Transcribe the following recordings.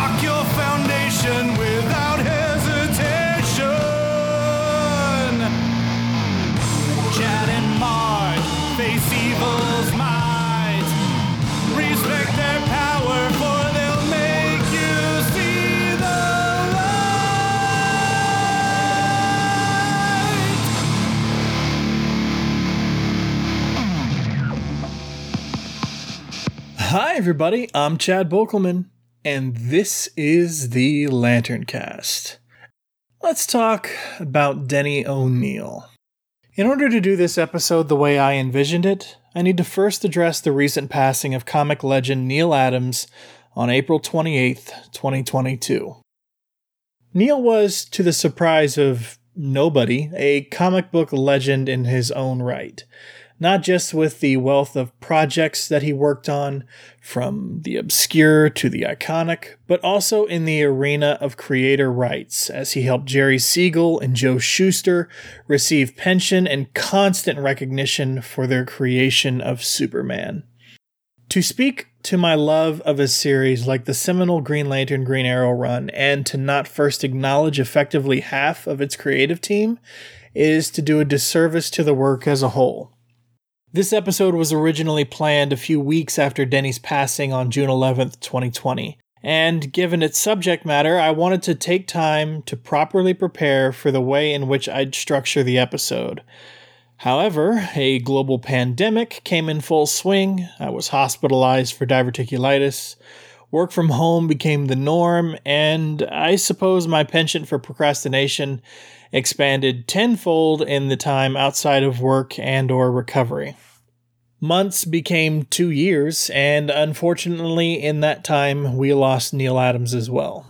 rock your foundation without hesitation. Chad and face evil's might. Respect their power, for they'll make you see the light. Hi, everybody. I'm Chad Bokelman, and this is the Lantern Cast. Let's talk about Denny O'Neil. In order to do this episode the way I envisioned it, I need to first address the recent passing of comic legend Neal Adams on April 28th, 2022. Neil was, to the surprise of nobody, a comic book legend in his own right not just with the wealth of projects that he worked on, from the obscure to the iconic, but also in the arena of creator rights, as he helped Jerry Siegel and Joe Shuster receive pension and constant recognition for their creation of Superman. To speak to my love of a series like the seminal Green Lantern Green Arrow run, and to not first acknowledge effectively half of its creative team, is to do a disservice to the work as a whole. This episode was originally planned a few weeks after Denny's passing on June 11th, 2020. And given its subject matter, I wanted to take time to properly prepare for the way in which I'd structure the episode. However, a global pandemic came in full swing. I was hospitalized for diverticulitis. Work from home became the norm, and I suppose my penchant for procrastination expanded tenfold in the time outside of work and or recovery. Months became 2 years and unfortunately in that time we lost Neal Adams as well.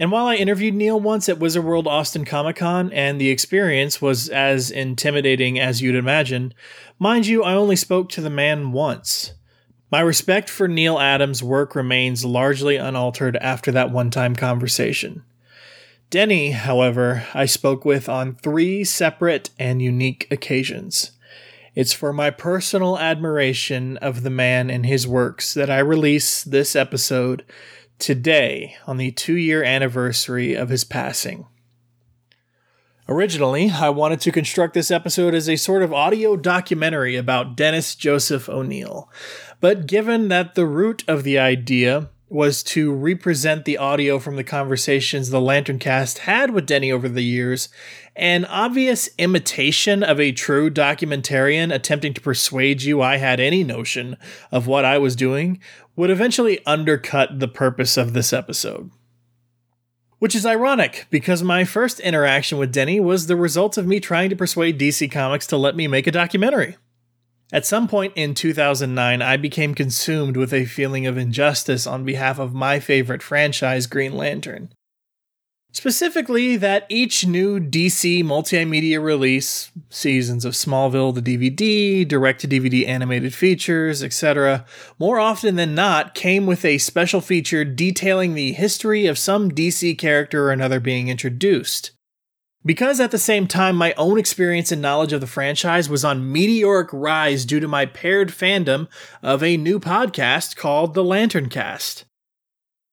And while I interviewed Neal once at Wizard World Austin Comic Con, and the experience was as intimidating as you'd imagine, mind you, I only spoke to the man once. My respect for Neal Adams' work remains largely unaltered after that one time conversation. Denny, however, I spoke with on three separate and unique occasions. It's for my personal admiration of the man and his works that I release this episode today on the two year anniversary of his passing. Originally, I wanted to construct this episode as a sort of audio documentary about Dennis Joseph O'Neil, but given that the root of the idea was to represent the audio from the conversations the Lantern cast had with Denny over the years, an obvious imitation of a true documentarian attempting to persuade you I had any notion of what I was doing would eventually undercut the purpose of this episode. Which is ironic, because my first interaction with Denny was the result of me trying to persuade DC Comics to let me make a documentary. At some point in 2009, I became consumed with a feeling of injustice on behalf of my favorite franchise, Green Lantern. Specifically, that each new DC multimedia release, seasons of Smallville to DVD, direct to DVD animated features, etc., more often than not came with a special feature detailing the history of some DC character or another being introduced. Because at the same time, my own experience and knowledge of the franchise was on meteoric rise due to my paired fandom of a new podcast called The Lantern Cast.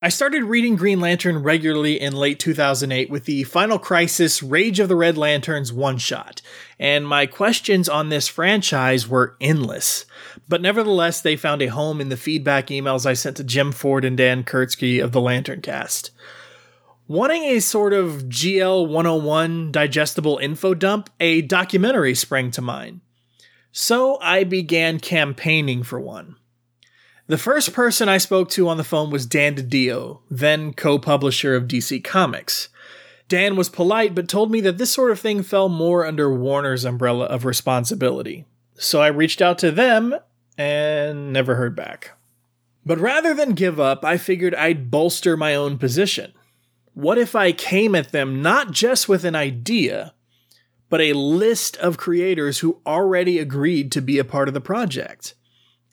I started reading Green Lantern regularly in late 2008 with the Final Crisis Rage of the Red Lanterns one shot, and my questions on this franchise were endless. But nevertheless, they found a home in the feedback emails I sent to Jim Ford and Dan Kurtzky of the Lantern Cast. Wanting a sort of GL 101 digestible info dump, a documentary sprang to mind. So I began campaigning for one. The first person I spoke to on the phone was Dan DiDio, then co publisher of DC Comics. Dan was polite, but told me that this sort of thing fell more under Warner's umbrella of responsibility. So I reached out to them and never heard back. But rather than give up, I figured I'd bolster my own position. What if I came at them not just with an idea, but a list of creators who already agreed to be a part of the project?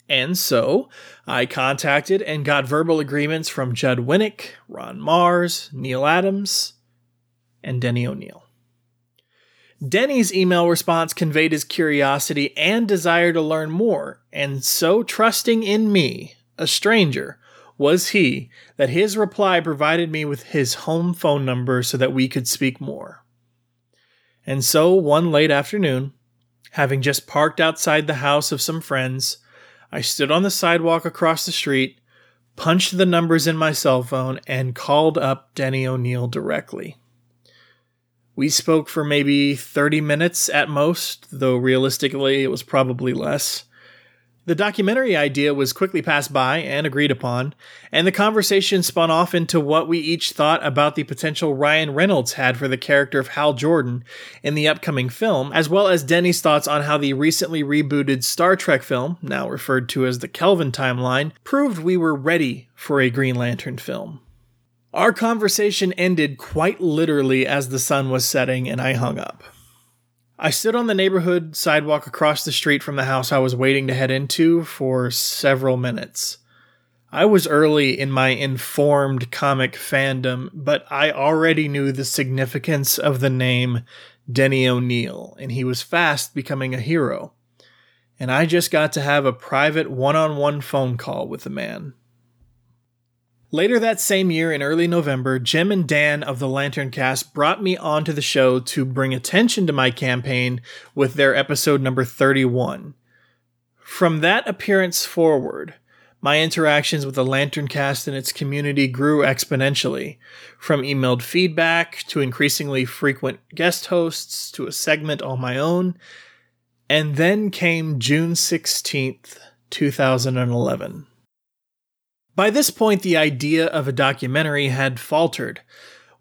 And so I contacted and got verbal agreements from Judd Winick, Ron Marz, Neal Adams, and Denny O'Neil. Denny's email response conveyed his curiosity and desire to learn more, and so trusting in me, a stranger, was he that his reply provided me with his home phone number so that we could speak more. And so, one late afternoon, having just parked outside the house of some friends, I stood on the sidewalk across the street, punched the numbers in my cell phone, and called up Denny O'Neil directly. We spoke for maybe 30 minutes at most, though realistically it was probably less. The documentary idea was quickly passed by and agreed upon, and the conversation spun off into what we each thought about the potential Ryan Reynolds had for the character of Hal Jordan in the upcoming film, as well as Denny's thoughts on how the recently rebooted Star Trek film, now referred to as the Kelvin timeline, proved we were ready for a Green Lantern film. Our conversation ended quite literally as the sun was setting and I hung up. I stood on the neighborhood sidewalk across the street from the house I was waiting to head into for several minutes. I was early in my informed comic fandom, but I already knew the significance of the name Denny O'Neil, and he was fast becoming a hero. And I just got to have a private one on one phone call with the man. Later that same year, in early November, Jim and Dan of the Lantern Cast brought me onto the show to bring attention to my campaign with their episode number 31. From that appearance forward, my interactions with the Lantern Cast and its community grew exponentially, from emailed feedback to increasingly frequent guest hosts to a segment on my own. And then came June 16th, 2011. By this point, the idea of a documentary had faltered.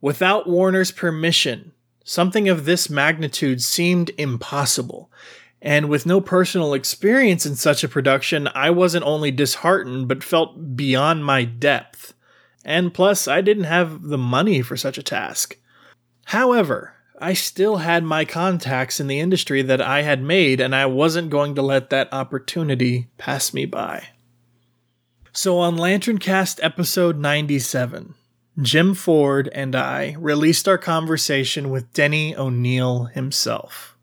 Without Warner's permission, something of this magnitude seemed impossible. And with no personal experience in such a production, I wasn't only disheartened, but felt beyond my depth. And plus, I didn't have the money for such a task. However, I still had my contacts in the industry that I had made, and I wasn't going to let that opportunity pass me by. So on Lanterncast episode 97, Jim Ford and I released our conversation with Denny O'Neil himself.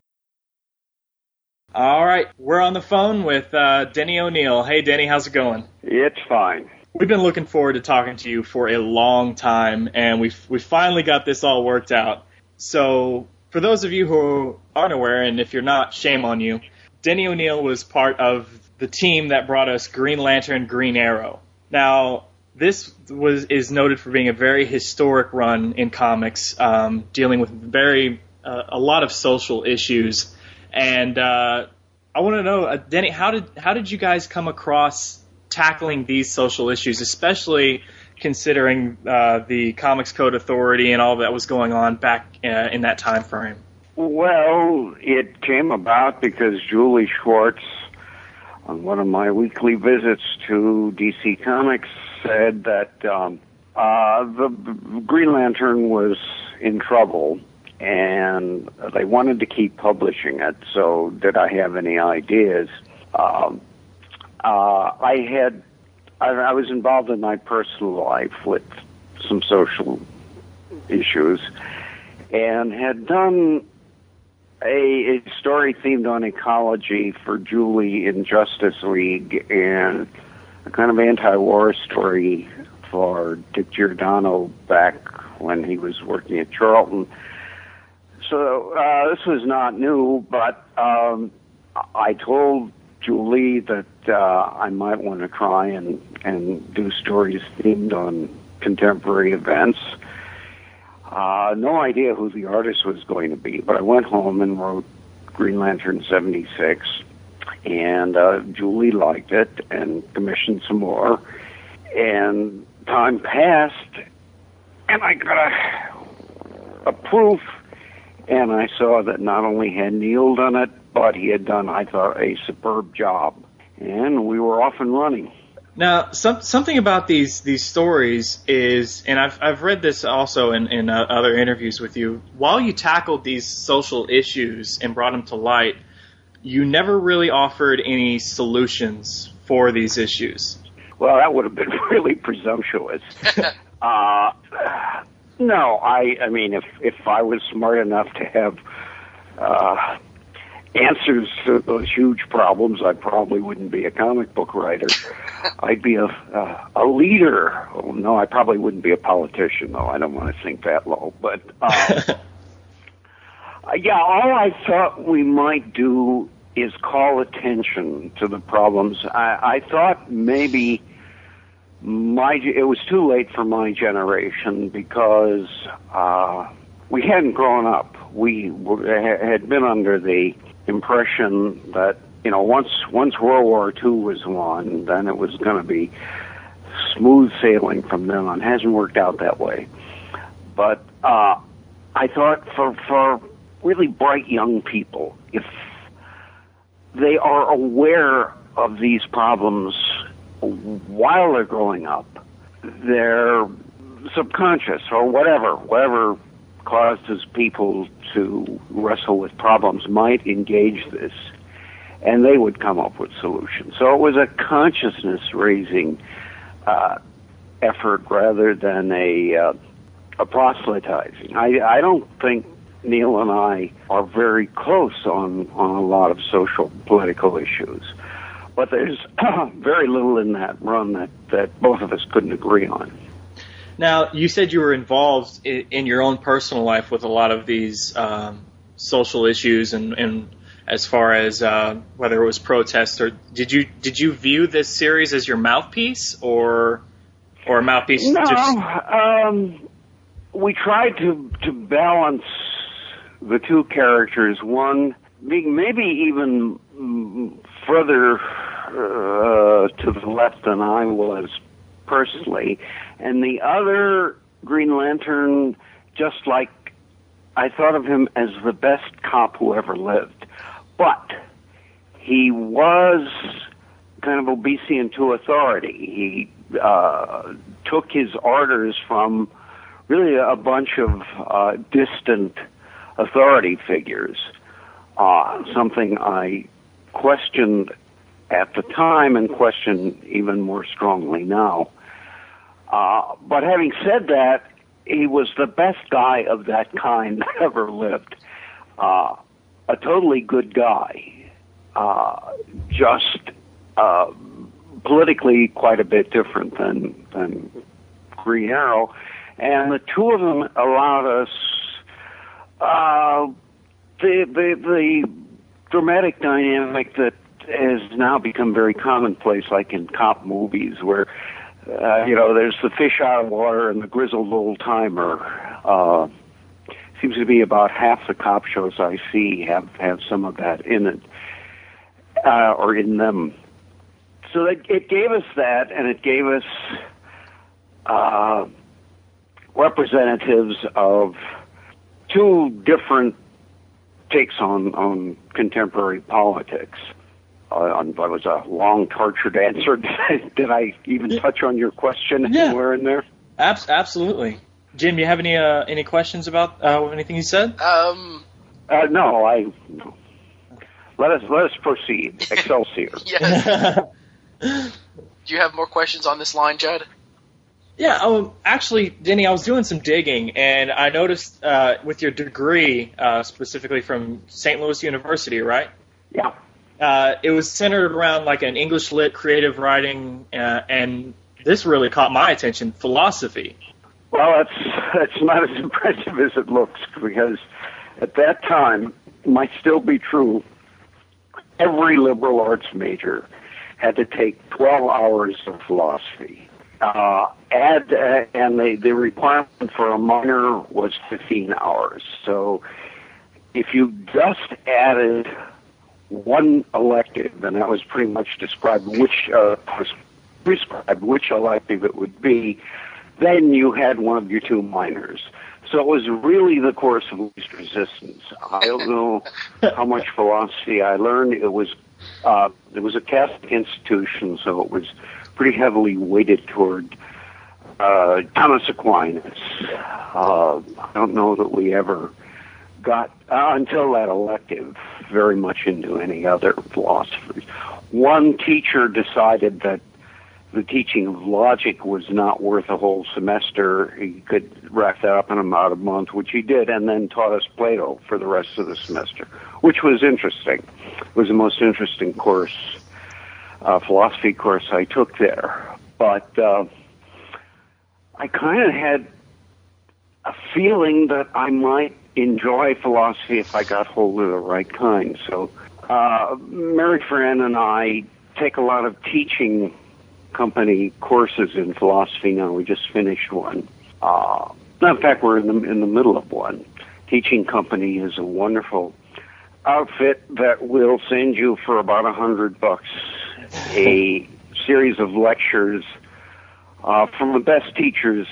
All right, we're on the phone with uh, Denny O'Neil. Hey, Denny, how's it going? It's fine. We've been looking forward to talking to you for a long time, and we've we finally got this all worked out. So, for those of you who aren't aware, and if you're not, shame on you, Denny O'Neil was part of the team that brought us Green Lantern, Green Arrow. Now, this was is noted for being a very historic run in comics, um, dealing with very uh, a lot of social issues. And uh, I want to know, uh, Denny, how did how did you guys come across tackling these social issues, especially considering uh, the Comics Code Authority and all that was going on back uh, in that time frame? Well, it came about because Julie Schwartz on one of my weekly visits to DC Comics said that um, uh, the Green Lantern was in trouble and they wanted to keep publishing it. So, did I have any ideas? Um, uh, I had, I, I was involved in my personal life with some social issues and had done a, a story themed on ecology for Julie in Justice League and a kind of anti-war story for Dick Giordano back when he was working at Charlton. So uh, this was not new, but um, I told Julie that uh, I might want to try and, and do stories themed on contemporary events. Uh, no idea who the artist was going to be, but I went home and wrote Green Lantern 76, and uh, Julie liked it and commissioned some more. And time passed, and I got a, a proof, and I saw that not only had Neal done it, but he had done, I thought, a superb job. And we were off and running. Now, some, something about these these stories is, and I've I've read this also in in uh, other interviews with you. While you tackled these social issues and brought them to light, you never really offered any solutions for these issues. Well, that would have been really presumptuous. uh, no, I I mean, if if I was smart enough to have uh, answers to those huge problems, I probably wouldn't be a comic book writer. I'd be a uh, a leader. Oh, no, I probably wouldn't be a politician, though. I don't want to sink that low. But uh, yeah, all I thought we might do is call attention to the problems. I, I thought maybe my it was too late for my generation because uh, we hadn't grown up. We were, had been under the impression that you know once once World War II was won, then it was going to be smooth sailing from then on. Hasn't worked out that way, but uh, I thought for for really bright young people, if they are aware of these problems while they're growing up, their subconscious or whatever, whatever causes people to wrestle with problems might engage this and they would come up with solutions. So it was a consciousness raising uh, effort rather than a, uh, a proselytizing. I, I don't think Neal and I are very close on, on a lot of social political issues. But there's very little in that run that, that both of us couldn't agree on. Now, you said you were involved in, in your own personal life with a lot of these um, social issues, and, and as far as uh, whether it was protests or did you did you view this series as your mouthpiece or or a mouthpiece? No, just... um, we tried to to balance the two characters. One being maybe even further uh, to the left than I was personally, and the other Green Lantern, just like I thought of him as the best cop who ever lived. But he was kind of obedient to authority. He uh, took his orders from really a bunch of uh, distant authority figures. Uh, something I questioned at the time and question even more strongly now. Uh, but having said that, he was the best guy of that kind that ever lived. Uh, a totally good guy. Uh, just uh, politically quite a bit different than than Green Arrow, and the two of them allowed us uh, the the the dramatic dynamic that has now become very commonplace, like in cop movies, where uh, you know there's the fish out of water and the grizzled old timer. Uh, seems to be about half the cop shows I see have have some of that in it uh, or in them. So it, it gave us that, and it gave us uh, representatives of two different takes on on contemporary politics uh, that was a long, tortured answer. Did I, did I even touch on your question yeah. anywhere in there? Abs- absolutely. Jim, you have any uh, any questions about uh, anything you said? Um. Uh, no, I. No. Let us let us proceed. Excelsior. yes. Do you have more questions on this line, Judd? Yeah, um, actually, Denny, I was doing some digging, and I noticed uh, with your degree, uh, specifically from St. Louis University, right? Yeah uh, it was centered around like an English lit creative writing, uh, and this really caught my attention: philosophy. Well, that's that's not as impressive as it looks because at that time might still be true. Every liberal arts major had to take 12 hours of philosophy. Uh, add uh, and the the requirement for a minor was 15 hours. So if you just added one elective, and that was pretty much described which uh, prescribed which elective it would be. Then you had one of your two minors. So it was really the course of least resistance. I don't know how much philosophy I learned. It was uh, it was a Catholic institution, so it was pretty heavily weighted toward uh, Thomas Aquinas. Uh, I don't know that we ever got uh, until that elective very much into any other philosophers. One teacher decided that the teaching of logic was not worth a whole semester. He could wrap that up in about a month, which he did, and then taught us Plato for the rest of the semester, which was interesting. It was the most interesting course, uh, philosophy course I took there. But uh, I kind of had a feeling that I might enjoy philosophy if I got hold of the right kind. So uh, Mary Fran and I take a lot of teaching company courses in philosophy now. We just finished one. Uh, in fact, we're in the in the middle of one. Teaching company is a wonderful outfit that will send you for about a hundred bucks a series of lectures uh, from the best teachers,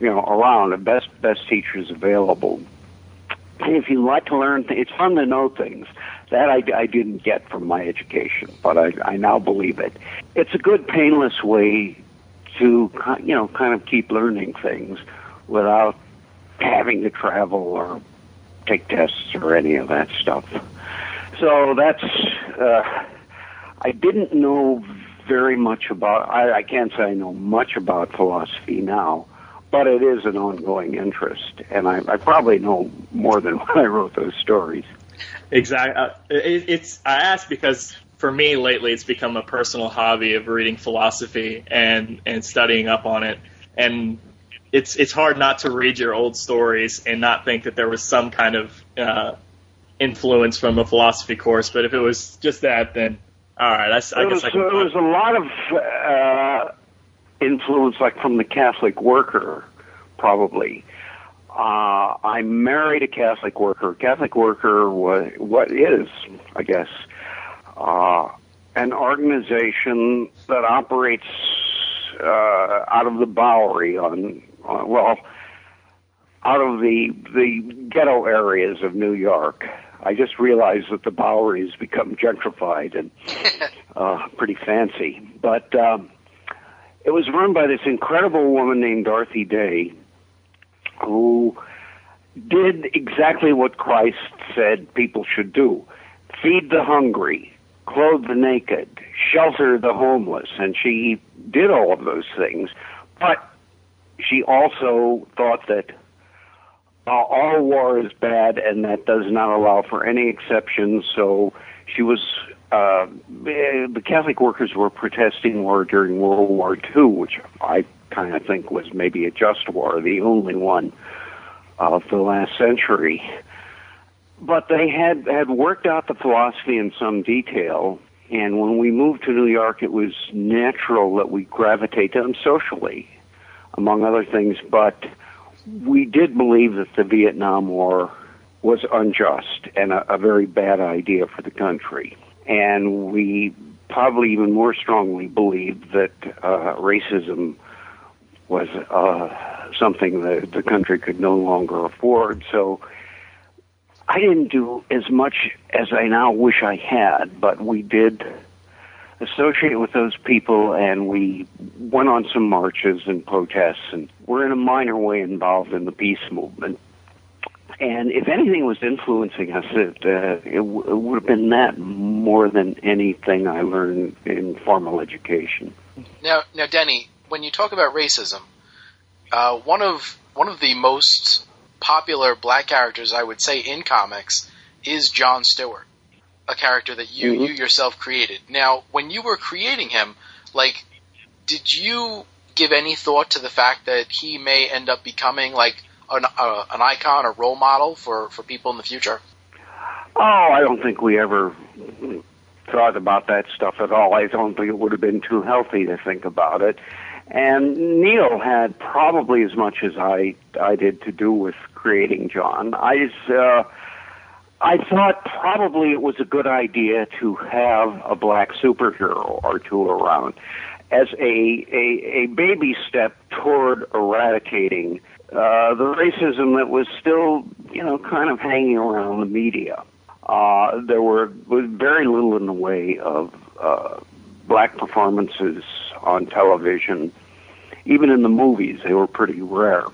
you know, around, the best best teachers available. And if you like to learn, it's fun to know things. That I, I didn't get from my education, but I, I now believe it. It's a good, painless way to, you know, kind of keep learning things without having to travel or take tests or any of that stuff. So that's, uh, I didn't know very much about, I, I can't say I know much about philosophy now, but it is an ongoing interest, and I, I probably know more than when I wrote those stories. Exactly. Uh, it, it's I ask because for me lately it's become a personal hobby of reading philosophy and and studying up on it, and it's it's hard not to read your old stories and not think that there was some kind of uh, influence from a philosophy course. But if it was just that, then all right. I, I guess was, I can. there was a lot of uh, influence, like from the Catholic worker, probably. Uh, I married a Catholic worker. Catholic worker was what is, I guess, uh, an organization that operates uh, out of the Bowery on, on well, out of the the ghetto areas of New York. I just realized that the Bowery has become gentrified and uh, pretty fancy. But um, it was run by this incredible woman named Dorothy Day, who did exactly what Christ said people should do feed the hungry, clothe the naked, shelter the homeless. And she did all of those things. But she also thought that uh, all war is bad and that does not allow for any exceptions. So she was. Uh, the Catholic workers were protesting war during World War II, which I kind of think was maybe a just war, the only one of the last century. But they had had worked out the philosophy in some detail, and when we moved to New York, it was natural that we gravitate to them socially, among other things. But we did believe that the Vietnam War was unjust and a, a very bad idea for the country. And we probably even more strongly believed that uh, racism was uh, something that the country could no longer afford. So I didn't do as much as I now wish I had, but we did associate with those people and we went on some marches and protests and we're in a minor way involved in the peace movement. And if anything was influencing us, it, uh, it, w- it would have been that more than anything I learned in formal education. Now, now, Denny, when you talk about racism, uh, one of one of the most popular black characters I would say in comics is John Stewart, a character that you Mhm. you yourself created. Now, when you were creating him, like, did you give any thought to the fact that he may end up becoming like an uh, an icon, a role model for for people in the future? Oh, I don't think we ever thought about that stuff at all. I don't think it would have been too healthy to think about it. And Neal had probably as much as I I did to do with creating John. I uh, I thought probably it was a good idea to have a black superhero or two around as a a, a baby step toward eradicating uh, the racism that was still, you know, kind of hanging around the media. Uh, there were was very little in the way of uh, black performances on television, even in the movies, they were pretty rare.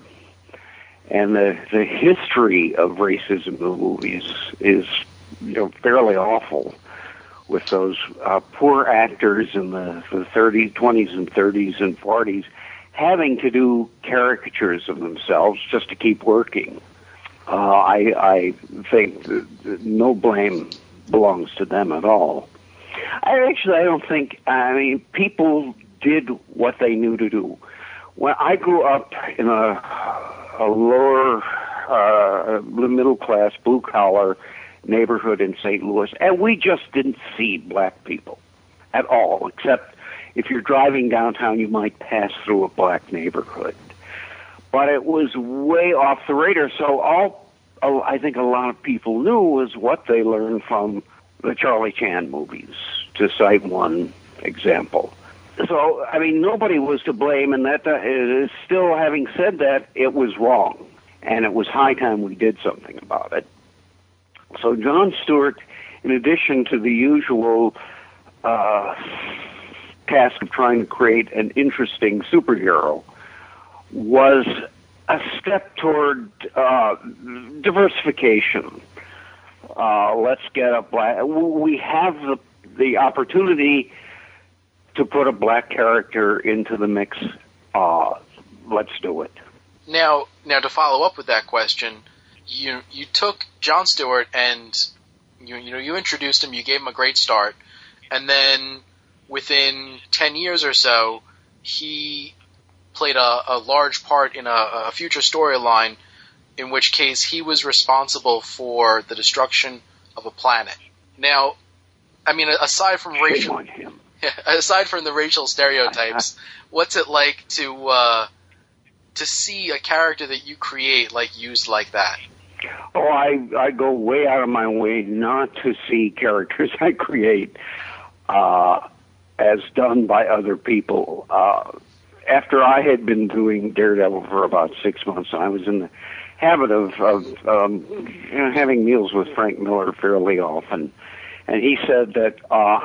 And the the history of racism in the movies is you know fairly awful with those uh, poor actors in the, the 30s, 20s, and 30s and 40s having to do caricatures of themselves just to keep working. Uh, I, I think no blame belongs to them at all. I actually I don't think I mean people did what they knew to do. When I grew up in a a lower uh, middle class blue collar neighborhood in St. Louis, and we just didn't see black people at all, except if you're driving downtown, you might pass through a black neighborhood. But it was way off the radar, so all I think a lot of people knew was what they learned from the Charlie Chan movies, to cite one example. So, I mean, nobody was to blame, and that is still, having said that, it was wrong. And it was high time we did something about it. So, John Stewart, in addition to the usual uh, task of trying to create an interesting superhero, was a step toward uh, diversification. Uh, let's get a black. We have the the opportunity to put a black character into the mix. Uh, let's do it. Now, now to follow up with that question, you you took John Stewart and you you know you introduced him, you gave him a great start, and then within ten years or so, he played a, a large part in a, a future storyline, in which case he was responsible for the destruction of a planet. Now, I mean, aside from racial, aside from the racial stereotypes, what's it like to uh, to see a character that you create like used like that? Oh, I I go way out of my way not to see characters I create uh, as done by other people. Uh, after I had been doing Daredevil for about six months, I was in the habit of, of um, you know, having meals with Frank Miller fairly often, and he said that uh,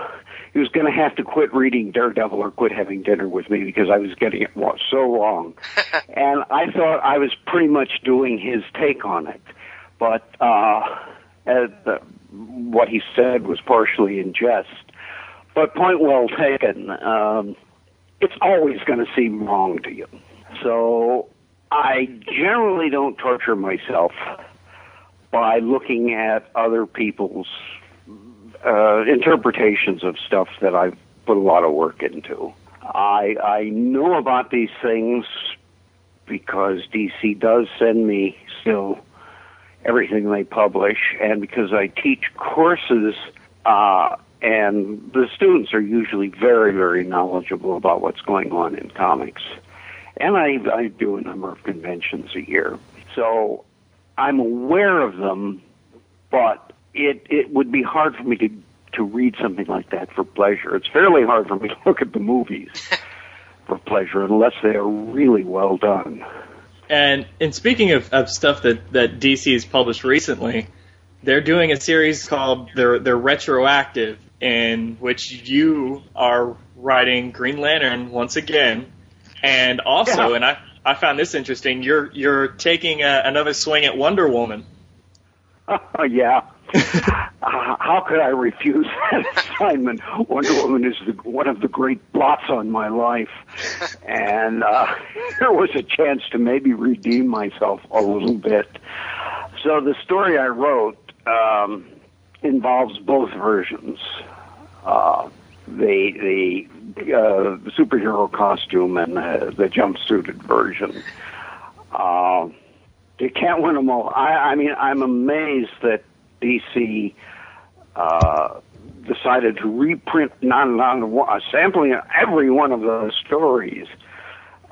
he was going to have to quit reading Daredevil or quit having dinner with me because I was getting it so wrong. and I thought I was pretty much doing his take on it, but uh, the, what he said was partially in jest. But point well taken. Um, it's always going to seem wrong to you. So I generally don't torture myself by looking at other people's uh, interpretations of stuff that I've put a lot of work into. I I know about these things because DC does send me still everything they publish, and because I teach courses uh, and the students are usually very, very knowledgeable about what's going on in comics. And I, I do a number of conventions a year. So I'm aware of them, but it, it would be hard for me to, to read something like that for pleasure. It's fairly hard for me to look at the movies for pleasure unless they are really well done. And and speaking of, of stuff that, that DC has published recently, they're doing a series called they're they're retroactive in which you are writing Green Lantern once again, and also, yeah. and I I found this interesting. You're you're taking a, another swing at Wonder Woman. Oh yeah. uh, how could I refuse that assignment? Wonder Woman is the, one of the great blots on my life, and uh, there was a chance to maybe redeem myself a little bit. So the story I wrote um, involves both versions. Uh, the the uh, superhero costume and the, the jumpsuited version. Uh, you can't win them all. I, I mean, I'm amazed that DC uh, decided to reprint not, not a sampling of every one of those stories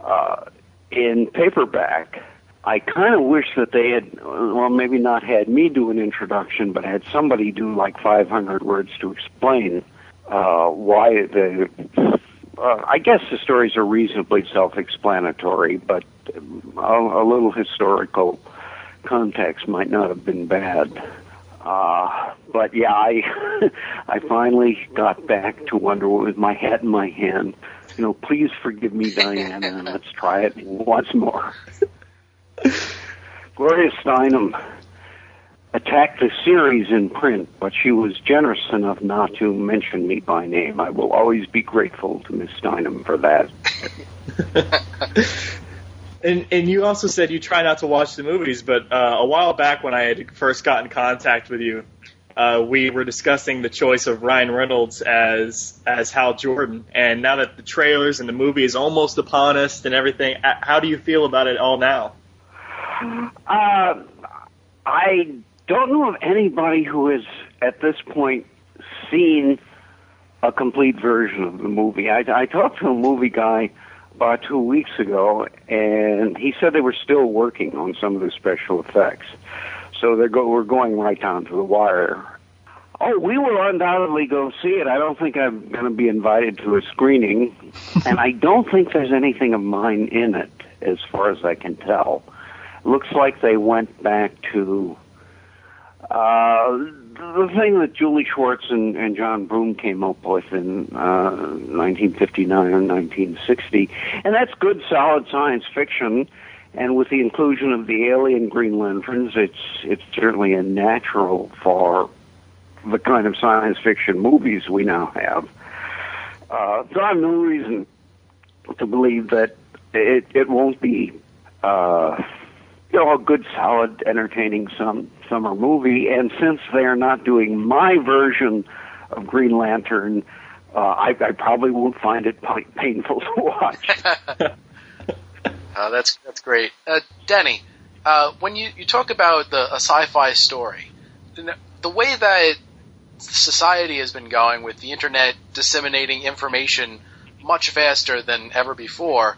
uh, in paperback I kind of wish that they had, well, maybe not had me do an introduction, but had somebody do like 500 words to explain uh, why the. Uh, I guess the stories are reasonably self-explanatory, but a, a little historical context might not have been bad. Uh, but yeah, I I finally got back to Wonder Woman with my head in my hand. You know, please forgive me, Diana, and let's try it once more. Gloria Steinem attacked the series in print, but she was generous enough not to mention me by name. I will always be grateful to Miss Steinem for that. and and you also said you try not to watch the movies, but uh, a while back when I had first got in contact with you, uh, we were discussing the choice of Ryan Reynolds as as Hal Jordan, and now that the trailers and the movie is almost upon us and everything, how do you feel about it all now? Uh, I don't know of anybody who has, at this point, seen a complete version of the movie. I, I talked to a movie guy about two weeks ago, and he said they were still working on some of the special effects. So they're go, we're going right down to the wire. Oh, we will undoubtedly go see it. I don't think I'm going to be invited to a screening, and I don't think there's anything of mine in it, as far as I can tell. Looks like they went back to uh, the thing that Julie Schwartz and, and John Broome came up with in uh, 1959 or 1960, and that's good, solid science fiction. And with the inclusion of the alien Green Lanterns, it's it's certainly a natural for the kind of science fiction movies we now have. Uh, so I have no reason to believe that it it won't be. Uh, you know, a good, solid, entertaining some summer movie. And since they're not doing my version of Green Lantern, uh, I, I probably won't find it painful to watch. uh, that's that's great, uh, Denny. Uh, when you, you talk about the a sci-fi story, the way that society has been going with the internet disseminating information much faster than ever before,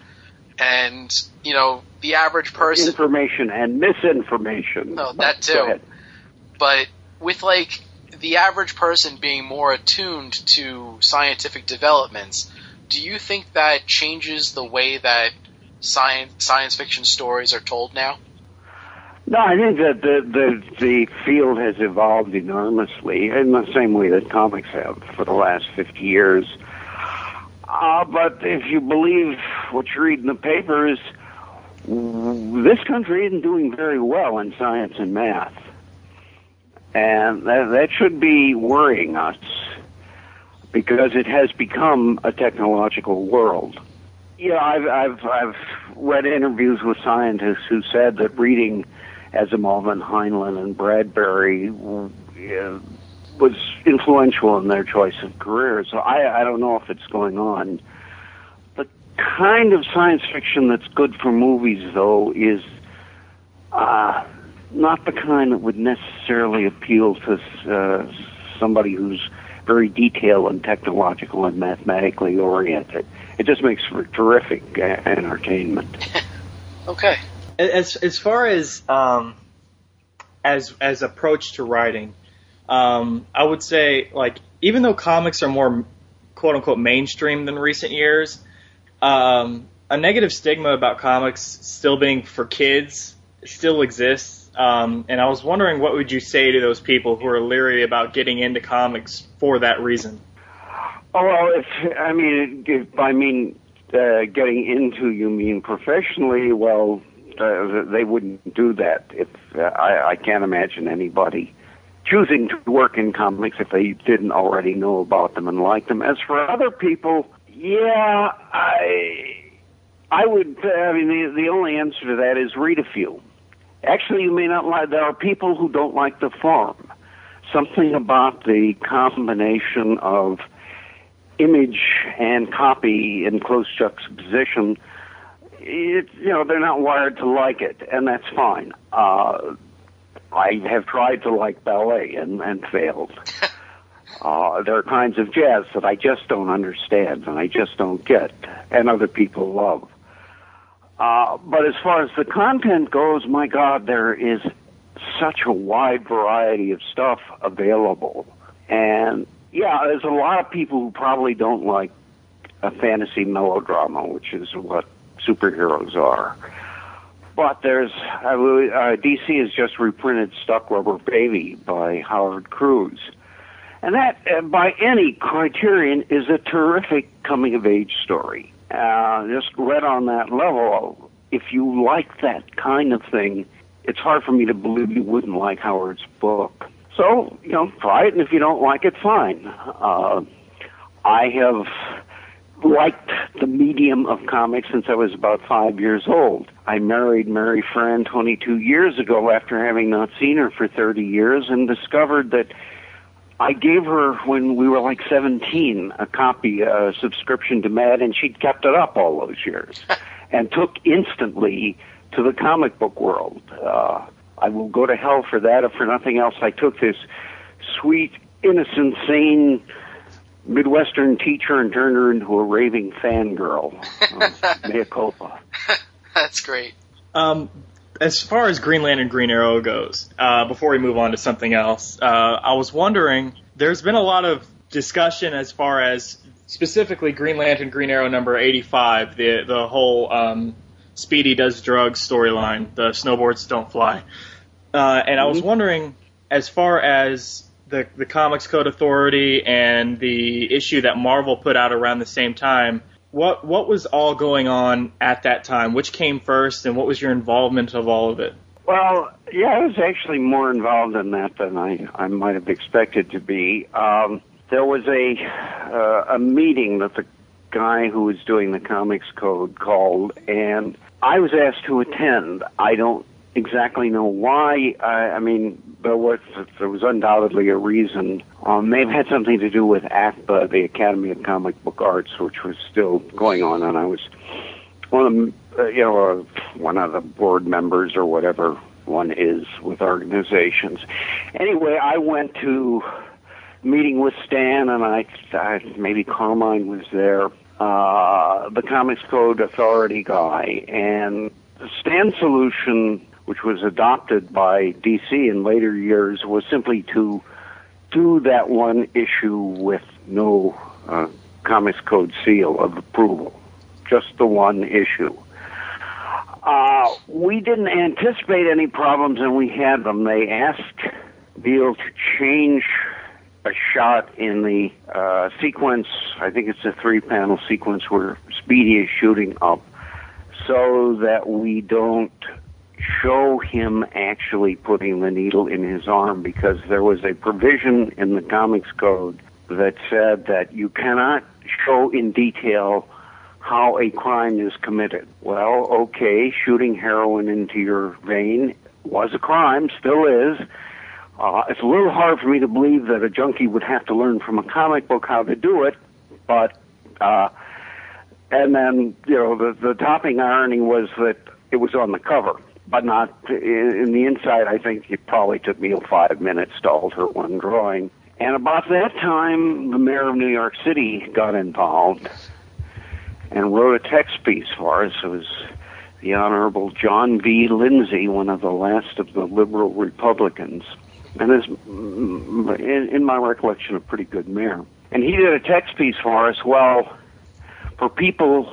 and you know the average person information and misinformation. No, that too. But with like the average person being more attuned to scientific developments, do you think that changes the way that science science fiction stories are told now? No, I think that the, the the field has evolved enormously in the same way that comics have for the last fifty years. Uh, but if you believe what you read in the papers, this country isn't doing very well in science and math. And that, that should be worrying us because it has become a technological world. Yeah, I've, I've, I've read interviews with scientists who said that reading Asimov and Heinlein and Bradbury uh, was influential in their choice of career. So I, I don't know if it's going on. The kind of science fiction that's good for movies, though, is uh, not the kind that would necessarily appeal to uh, somebody who's very detailed and technological and mathematically oriented. It just makes for terrific uh, entertainment. okay. As as far as um, as as approach to writing, um, I would say like even though comics are more quote unquote mainstream than recent years, um, a negative stigma about comics still being for kids still exists. Um, and I was wondering what would you say to those people who are leery about getting into comics for that reason? Oh well, if I mean, if I mean uh, getting into, you mean professionally? Well, uh, they wouldn't do that. If uh, I, I can't imagine anybody choosing to work in comics if they didn't already know about them and like them. As for other people, yeah, I I would. I mean, the the only answer to that is read a few. Actually, you may not like. There are people who don't like the form. Something about the combination of image and copy in close juxtaposition. It, you know, they're not wired to like it, and that's fine. Uh, I have tried to like ballet and, and failed. uh, there are kinds of jazz that I just don't understand and I just don't get, and other people love. Uh, but as far as the content goes, my God, there is such a wide variety of stuff available. And yeah, there's a lot of people who probably don't like a fantasy melodrama, which is what superheroes are. But there's uh, DC has just reprinted "Stuck Rubber Baby" by Howard Cruse, and that, uh, by any criterion, is a terrific coming of age story. Uh, just read on that level, if you like that kind of thing, it's hard for me to believe you wouldn't like Howard's book. So, you know, try it, and if you don't like it, fine. Uh, I have liked the medium of comics since I was about five years old. I married Mary Fran 22 years ago after having not seen her for 30 years and discovered that I gave her when we were like 17 a copy, a subscription to Mad, and she'd kept it up all those years and took instantly to the comic book world. Uh, I will go to hell for that. If for nothing else, I took this sweet, innocent, sane Midwestern teacher and turned her into a raving fangirl. Uh, mea culpa. That's great. Um, as far as Green Lantern Green Arrow goes, uh, before we move on to something else, uh, I was wondering, there's been a lot of discussion as far as specifically Green Lantern Green Arrow number 85, the, the whole um, Speedy does drugs storyline, the snowbirds don't fly. Uh, and I was wondering, as far as the the Comics Code Authority and the issue that Marvel put out around the same time, what what was all going on at that time? Which came first, and what was your involvement of all of it? Well, yeah, I was actually more involved in that than I, I might have expected to be. Um, there was a uh, a meeting that the guy who was doing the Comics Code called, and I was asked to attend. I don't exactly know why. I, I mean, there was there was undoubtedly a reason. Um, may have had something to do with ACBA, the Academy of Comic Book Arts, which was still going on, and I was one of them, uh, you know uh, one of the board members or whatever one is with organizations. Anyway, I went to meeting with Stan, and I, I maybe Carmine was there, uh, the Comics Code Authority guy, and Stan's solution which was adopted by DC in later years, was simply to do that one issue with no uh, Comics Code seal of approval, just the one issue. Uh, we didn't anticipate any problems, and we had them. They asked Neal to change a shot in the uh, sequence. I think it's a three-panel sequence where Speedy is shooting up, so that we don't show him actually putting the needle in his arm because there was a provision in the comics code that said that you cannot show in detail how a crime is committed. Well, okay, shooting heroin into your vein was a crime, still is. Uh, it's a little hard for me to believe that a junkie would have to learn from a comic book how to do it, but uh, and then you know the the topping irony was that it was on the cover but not in, in the inside. I think it probably took me five minutes to alter one drawing. And about that time, the mayor of New York City got involved and wrote a text piece for us. It was the Honorable John V. Lindsay, one of the last of the liberal Republicans, and is, in, in my recollection, a pretty good mayor. And he did a text piece for us. Well, for people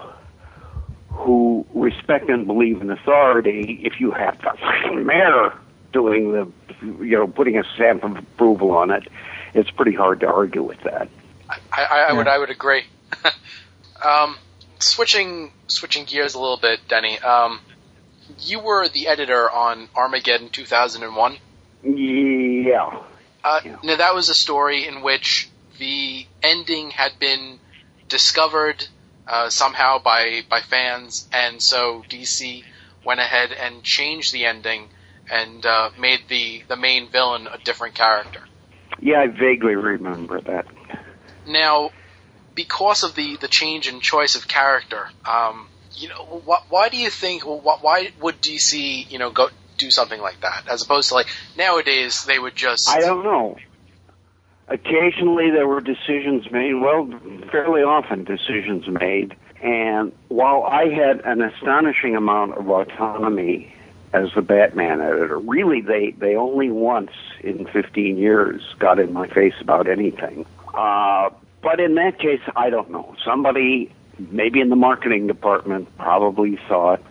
who respect and believe in authority, if you have the mayor doing the, you know, putting a stamp of approval on it, it's pretty hard to argue with that. I, I, I would I would agree. um, switching switching gears a little bit, Denny. Um, you were the editor on Armageddon 2001. Yeah. Uh, yeah. Now that was a story in which the ending had been discovered uh, somehow by by fans, and so DC went ahead and changed the ending and uh, made the the main villain a different character. Yeah, I vaguely remember that. Now, because of the the change in choice of character, um, you know, wh- why do you think? Wh- why would DC, you know, go do something like that as opposed to like nowadays they would just? I don't know. Occasionally there were decisions made, well, fairly often decisions made. And while I had an astonishing amount of autonomy as the Batman editor, really they, they only once in 15 years got in my face about anything. Uh, but in that case, I don't know. Somebody, maybe in the marketing department, probably thought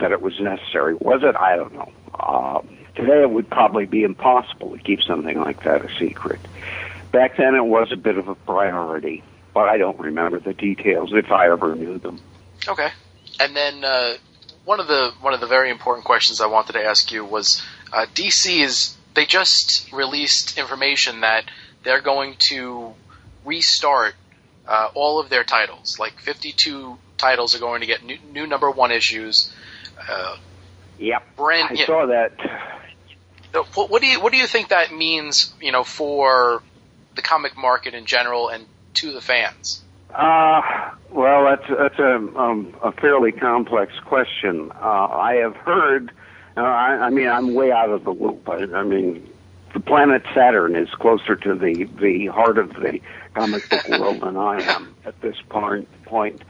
that it was necessary. Was it? I don't know. Uh, today, it would probably be impossible to keep something like that a secret. Back then, it was a bit of a priority, but I don't remember the details if I ever knew them. Okay. And then uh, one of the one of the very important questions I wanted to ask you was uh, DC is they just released information that they're going to restart uh, all of their titles. Like 52 titles are going to get new, new number one issues. Uh, Yep, brand. I yeah, saw that. What, what do you what do you think that means? You know, for the comic market in general and to the fans. Uh, well, that's that's a um, a fairly complex question. Uh, I have heard. Uh, I, I mean, I'm way out of the loop. I, I mean, the planet Saturn is closer to the the heart of the comic book world than I am at this point. Point.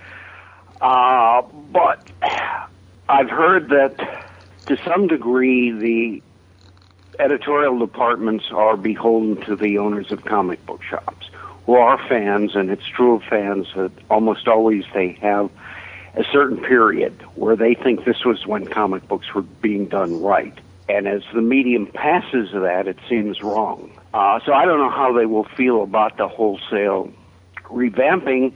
Uh, but I've heard that to some degree the editorial departments are beholden to the owners of comic book shops who are fans, and it's true of fans that almost always they have a certain period where they think this was when comic books were being done right. And as the medium passes that, it seems wrong. Uh, so I don't know how they will feel about the wholesale revamping.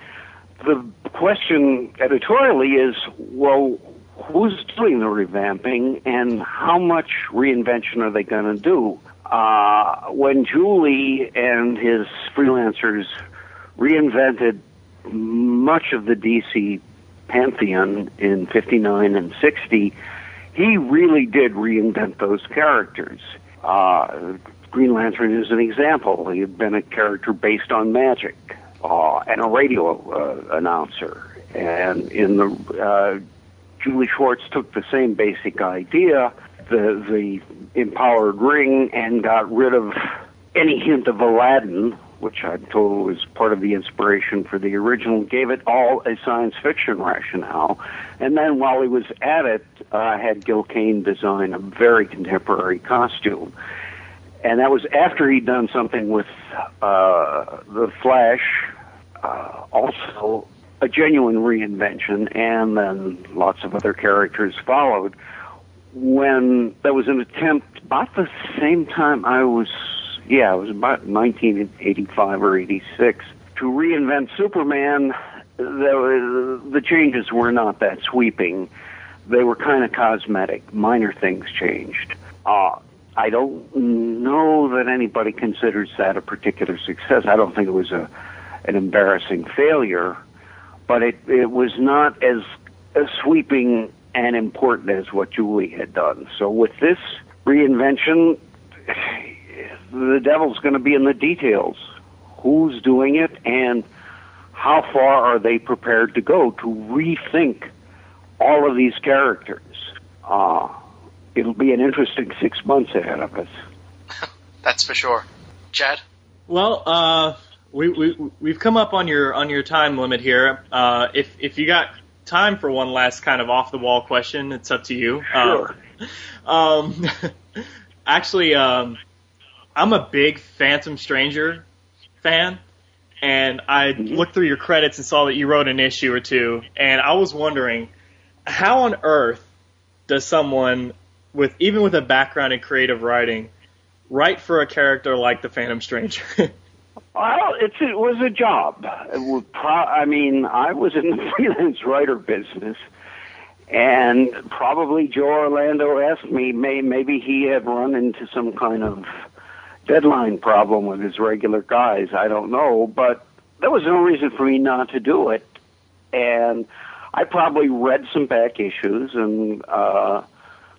The question editorially is, well, who's doing the revamping and how much reinvention are they going to do? Uh, when Julie and his freelancers reinvented much of the DC pantheon in 59 and 60, he really did reinvent those characters. Uh, Green Lantern is an example. He had been a character based on magic uh, and a radio uh, announcer. And in the uh, Julie Schwartz took the same basic idea, the the empowered ring, and got rid of any hint of Aladdin, which I'm told was part of the inspiration for the original. Gave it all a science fiction rationale, and then while he was at it, uh, had Gil Kane design a very contemporary costume. And that was after he'd done something with uh, the Flash, uh, also a genuine reinvention, and then lots of other characters followed. When there was an attempt, about the same time I was, yeah, it was about 1985 or 86, to reinvent Superman. The, the changes were not that sweeping. They were kind of cosmetic. Minor things changed. Uh, I don't know that anybody considers that a particular success. I don't think it was a an embarrassing failure but it it was not as, as sweeping and important as what Julie had done. So with this reinvention, the devil's going to be in the details. Who's doing it, and how far are they prepared to go to rethink all of these characters? Uh, it'll be an interesting six months ahead of us. That's for sure. Chad. Well, uh, we, we we've come up on your on your time limit here. Uh, if if you got time for one last kind of off the wall question, it's up to you. Sure. Um, um, actually, um, I'm a big Phantom Stranger fan, and I looked through your credits and saw that you wrote an issue or two, and I was wondering how on earth does someone with even with a background in creative writing write for a character like the Phantom Stranger? Well, it was a job. Pro- I mean, I was in the freelance writer business, and probably Joe Orlando asked me, may maybe he had run into some kind of deadline problem with his regular guys. I don't know, but there was no reason for me not to do it, and I probably read some back issues and uh,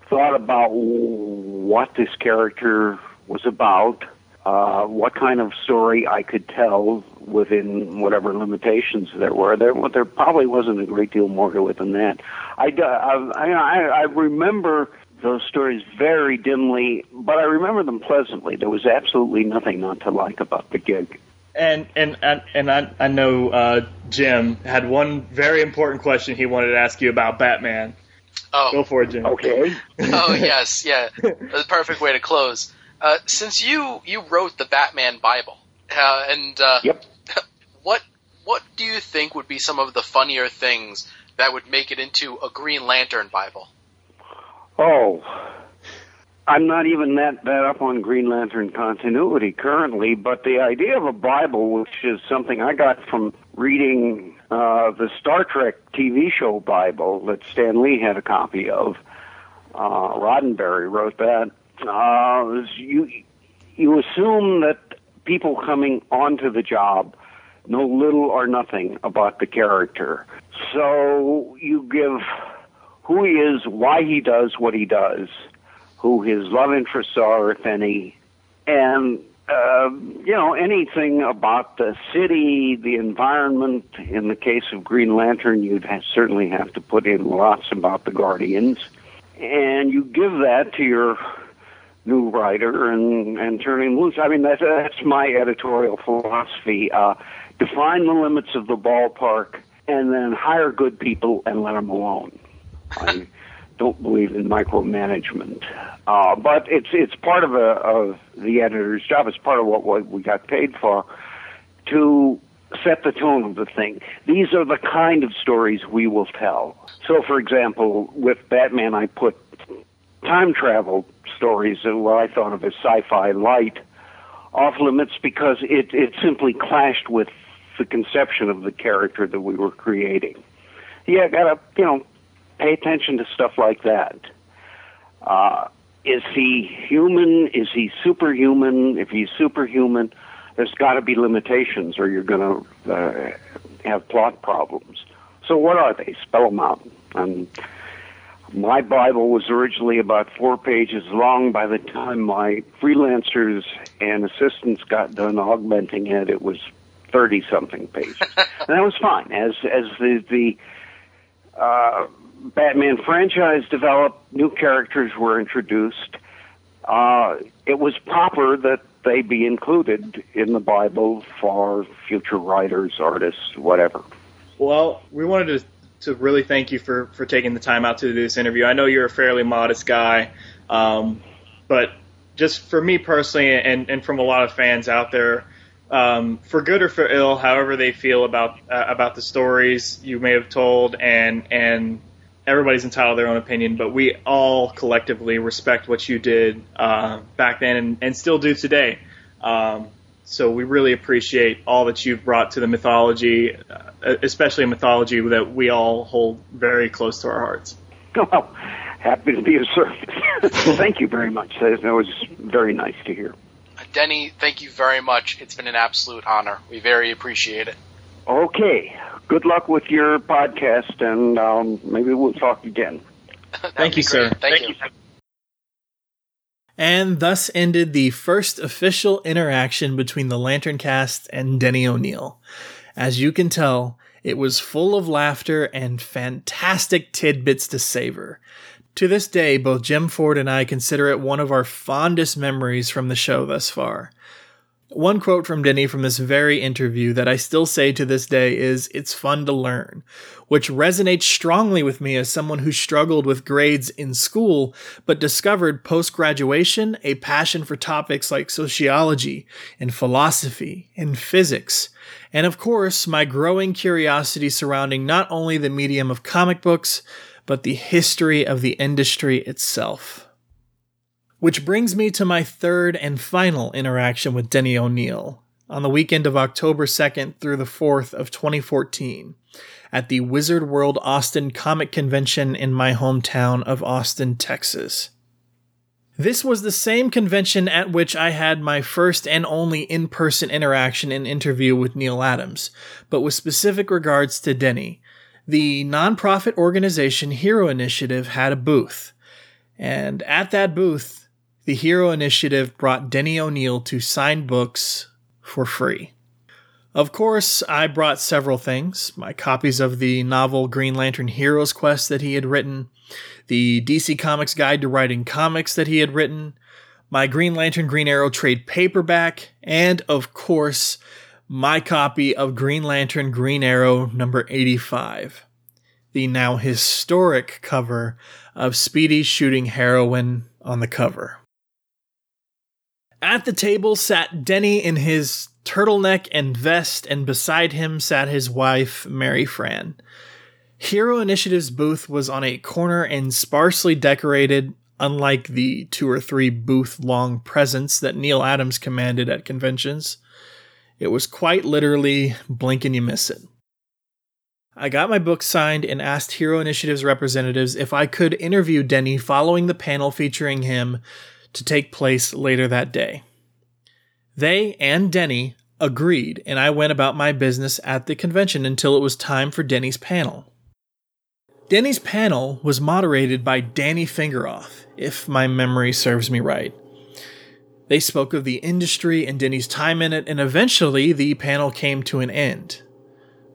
thought about what this character was about uh, what kind of story I could tell within whatever limitations there were. There, there probably wasn't a great deal more to it than that. I, I, I, I remember those stories very dimly, but I remember them pleasantly. There was absolutely nothing not to like about the gig. And and and, and I, I know uh, Jim had one very important question he wanted to ask you about Batman. Oh. Go for it, Jim. Okay. oh yes, yeah. The perfect way to close. Uh, since you you wrote the Batman Bible, uh, and uh, Yep. what what do you think would be some of the funnier things that would make it into a Green Lantern Bible? Oh, I'm not even that that up on Green Lantern continuity currently, but the idea of a Bible, which is something I got from reading uh, the Star Trek TV show Bible that Stan Lee had a copy of. Uh, Roddenberry wrote that. Uh, you you assume that people coming onto the job know little or nothing about the character, so you give who he is, why he does what he does, who his love interests are, if any, and uh, you know anything about the city, the environment. In the case of Green Lantern, you'd certainly have to put in lots about the Guardians, and you give that to your new writer and and turn him loose. I mean that's that's my editorial philosophy. Uh, define the limits of the ballpark, and then hire good people and let them alone. I don't believe in micromanagement, uh, but it's it's part of a of the editor's job. It's part of what, what we got paid for to set the tone of the thing. These are the kind of stories we will tell. So, for example, with Batman, I put time travel stories, uh, what I thought of as sci-fi light, off limits because it it simply clashed with the conception of the character that we were creating. Yeah, gotta you know pay attention to stuff like that. Uh, is he human? Is he superhuman? If he's superhuman, there's got to be limitations, or you're going to uh, have plot problems. So, what are they? Spell them out. And my Bible was originally about four pages long. By the time my freelancers and assistants got done augmenting it, it was thirty something pages, and that was fine. As as the the uh, Batman franchise developed, new characters were introduced. Uh, it was proper that they be included in the Bible for future writers, artists, whatever. Well, we wanted to to really thank you for for taking the time out to do this interview. I know you're a fairly modest guy, um, but just for me personally, and and from a lot of fans out there, um, for good or for ill, however they feel about uh, about the stories you may have told, and and everybody's entitled to their own opinion, but we all collectively respect what you did uh, back then and, and still do today. Um, so we really appreciate all that you've brought to the mythology, uh, especially a mythology that we all hold very close to our hearts. Well, happy to be of service. Thank you very much. That was very nice to hear. Denny, thank you very much. It's been an absolute honor. We very appreciate it. Okay. Good luck with your podcast, and um, maybe we'll talk again. Thank you, sir. Thank, Thank you. you. And thus ended the first official interaction between the Lantern cast and Denny O'Neil. As you can tell, it was full of laughter and fantastic tidbits to savor. To this day, both Jim Ford and I consider it one of our fondest memories from the show thus far. One quote from Denny from this very interview that I still say to this day is, It's fun to learn, which resonates strongly with me as someone who struggled with grades in school, but discovered post graduation a passion for topics like sociology and philosophy and physics. And of course, my growing curiosity surrounding not only the medium of comic books, but the history of the industry itself. Which brings me to my third and final interaction with Denny O'Neil on the weekend of October 2nd through the 4th of 2014 at the Wizard World Austin Comic Convention in my hometown of Austin, Texas. This was the same convention at which I had my first and only in person interaction and interview with Neal Adams, but with specific regards to Denny. The nonprofit organization Hero Initiative had a booth, and at that booth, the Hero Initiative brought Denny O'Neil to sign books for free. Of course, I brought several things my copies of the novel Green Lantern Heroes Quest that he had written, the DC Comics Guide to Writing Comics that he had written, my Green Lantern Green Arrow trade paperback, and of course, my copy of Green Lantern Green Arrow number 85, the now historic cover of Speedy shooting heroin on the cover. At the table sat Denny in his turtleneck and vest, and beside him sat his wife, Mary Fran. Hero Initiative's booth was on a corner and sparsely decorated, unlike the two or three booth long presence that Neal Adams commanded at conventions. It was quite literally blink and you miss it. I got my book signed and asked Hero Initiative's representatives if I could interview Denny following the panel featuring him to take place later that day. They and Denny agreed, and I went about my business at the convention until it was time for Denny's panel. Denny's panel was moderated by Danny Fingeroth, if my memory serves me right. They spoke of the industry and Denny's time in it, and eventually the panel came to an end.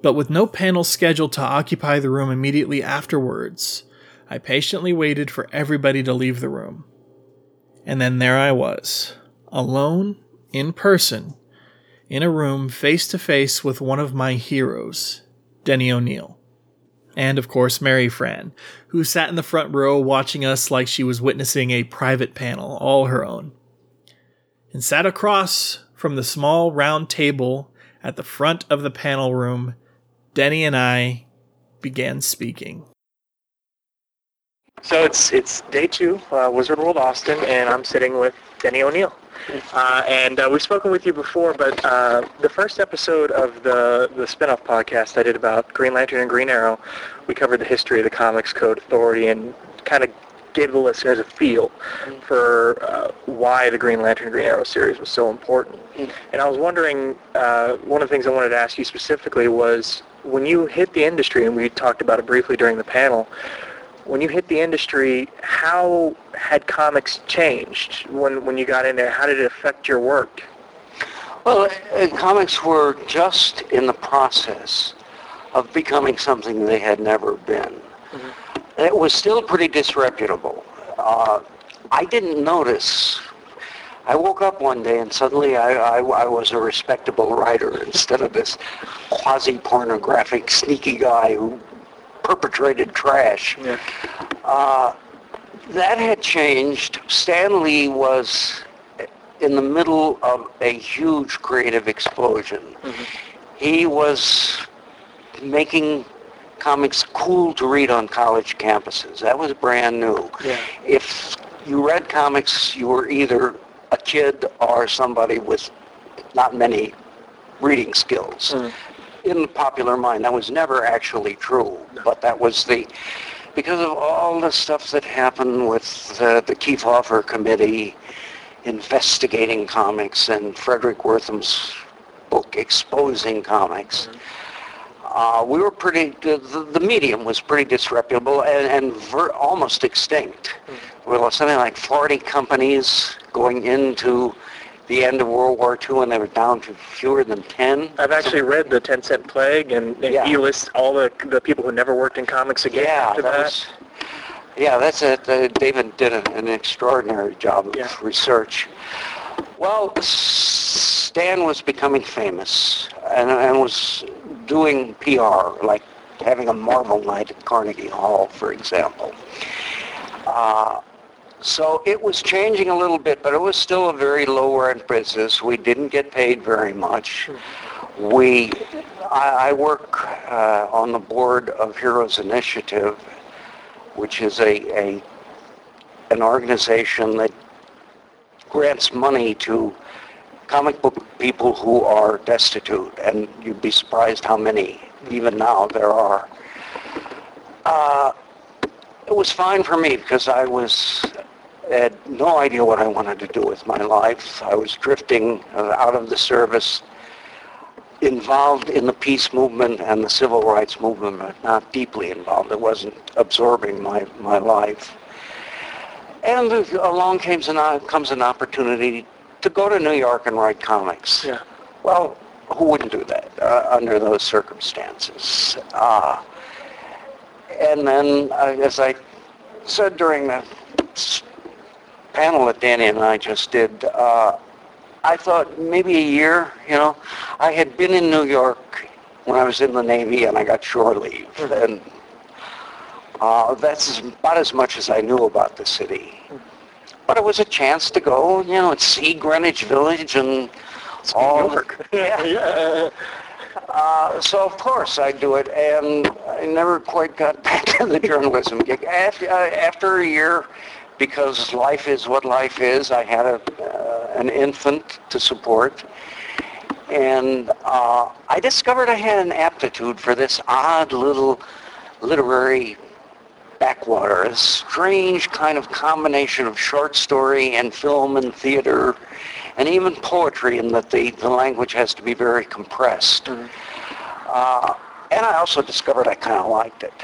But with no panel scheduled to occupy the room immediately afterwards, I patiently waited for everybody to leave the room. And then there I was, alone, in person, in a room face to face with one of my heroes, Denny O'Neil. And of course, Mary Fran, who sat in the front row watching us like she was witnessing a private panel all her own. And sat across from the small round table at the front of the panel room, Denny and I began speaking. So it's it's day two, uh, Wizard World Austin, and I'm sitting with Denny O'Neil. Uh, and uh, we've spoken with you before, but uh, the first episode of the the spin-off podcast I did about Green Lantern and Green Arrow, we covered the history of the Comics Code Authority and kind of gave the listeners a feel for uh, why the Green Lantern Green Arrow series was so important. And I was wondering, uh, one of the things I wanted to ask you specifically was when you hit the industry, and we talked about it briefly during the panel, when you hit the industry, how had comics changed when, when you got in there? How did it affect your work? Well, uh, comics were just in the process of becoming something they had never been. It was still pretty disreputable. Uh, I didn't notice. I woke up one day and suddenly I, I, I was a respectable writer instead of this quasi-pornographic, sneaky guy who perpetrated trash. Yeah. Uh, that had changed. Stan Lee was in the middle of a huge creative explosion. He was making comics cool to read on college campuses. That was brand new. Yeah. If you read comics, you were either a kid or somebody with not many reading skills. In the popular mind, that was never actually true, but that was the because of all the stuff that happened with uh, the Kefauver Committee investigating comics and Fredric Wertham's book exposing comics. Uh, we were pretty, the, the- the medium was pretty disreputable and, and ver, almost extinct. There were something like 40 companies going into the end of World War II and they were down to fewer than 10. I've actually read the Ten Cent Plague, and, and Yeah. he lists all the the people who never worked in comics again Yeah, after that that. was, yeah, that's it. Uh, David did an, an extraordinary job of Yeah. research. Well, Stan was becoming famous and, and was doing PR, like having a Marvel night at Carnegie Hall, for example. Uh, so it was changing a little bit, but it was still a very low-rent business. We didn't get paid very much. We, I, I work uh, on the board of Heroes Initiative, which is a, a an organization that grants money to comic book people who are destitute, and you'd be surprised how many, even now, there are. Uh, it was fine for me because I was had no idea what I wanted to do with my life. I was drifting uh, out of the service, involved in the peace movement and the civil rights movement, but not deeply involved. It wasn't absorbing my, my life. And along comes an, comes an opportunity to go to New York and write comics. Yeah. Well, who wouldn't do that uh, under those circumstances? Uh, and then, uh, as I said during the panel that Danny and I just did, uh, I thought maybe a year, you know. I had been in New York when I was in the Navy and I got shore leave. And uh, that's about as much as I knew about the city. But it was a chance to go, you know, and see Greenwich Village and all New York. yeah. Uh, so of course I do it, and I never quite got back to the journalism gig. After, uh, after a year, because life is what life is, I had a, uh, an infant to support, and uh, I discovered I had an aptitude for this odd little literary backwater, a strange kind of combination of short story and film and theater and even poetry in that the, the language has to be very compressed. Uh, and I also discovered I kind of liked it.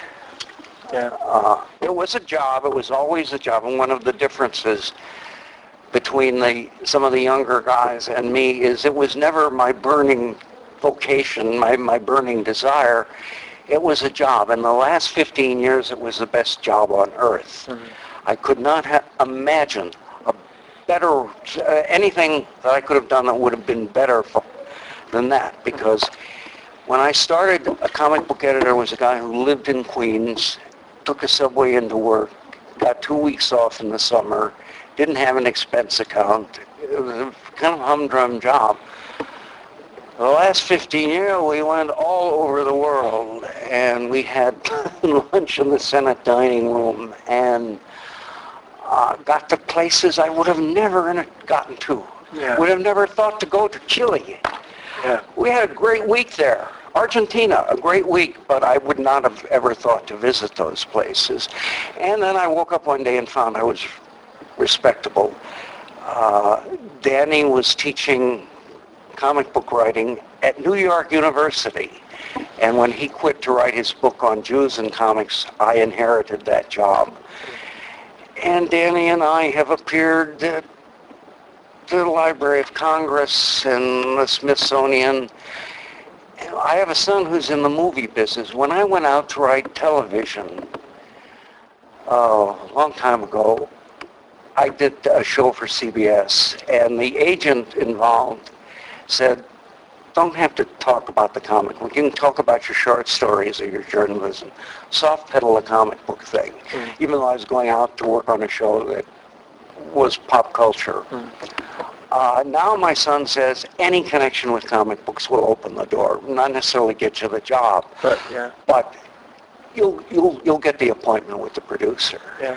Yeah. Uh, it was a job. It was always a job. And one of the differences between the some of the younger guys and me is it was never my burning vocation, my, my burning desire. It was a job. In the last 15 years, it was the best job on earth. I could not ha- imagine a better, uh, anything that I could have done that would have been better for, than that because when I started, a comic book editor was a guy who lived in Queens, took a subway into work, got two weeks off in the summer, didn't have an expense account. It was a kind of humdrum job. The last 15 years, we went all over the world, and we had lunch in the Senate dining room, and uh, got to places I would have never in- gotten to. Yeah. Would have never thought to go to Chile. Yeah. We had a great week there. Argentina, a great week, but I would not have ever thought to visit those places. And then I woke up one day and found I was respectable. Uh, Danny was teaching comic book writing at New York University. And when he quit to write his book on Jews and comics, I inherited that job. And Danny and I have appeared at the Library of Congress and the Smithsonian. I have a son who's in the movie business. When I went out to write television, uh, a long time ago, I did a show for CBS, and the agent involved said, don't have to talk about the comic book. You can talk about your short stories or your journalism. Soft pedal a comic book thing. Even though I was going out to work on a show that was pop culture. Uh, now my son says any connection with comic books will open the door. Not necessarily get you the job, But yeah, but you'll you'll you'll get the appointment with the producer. yeah,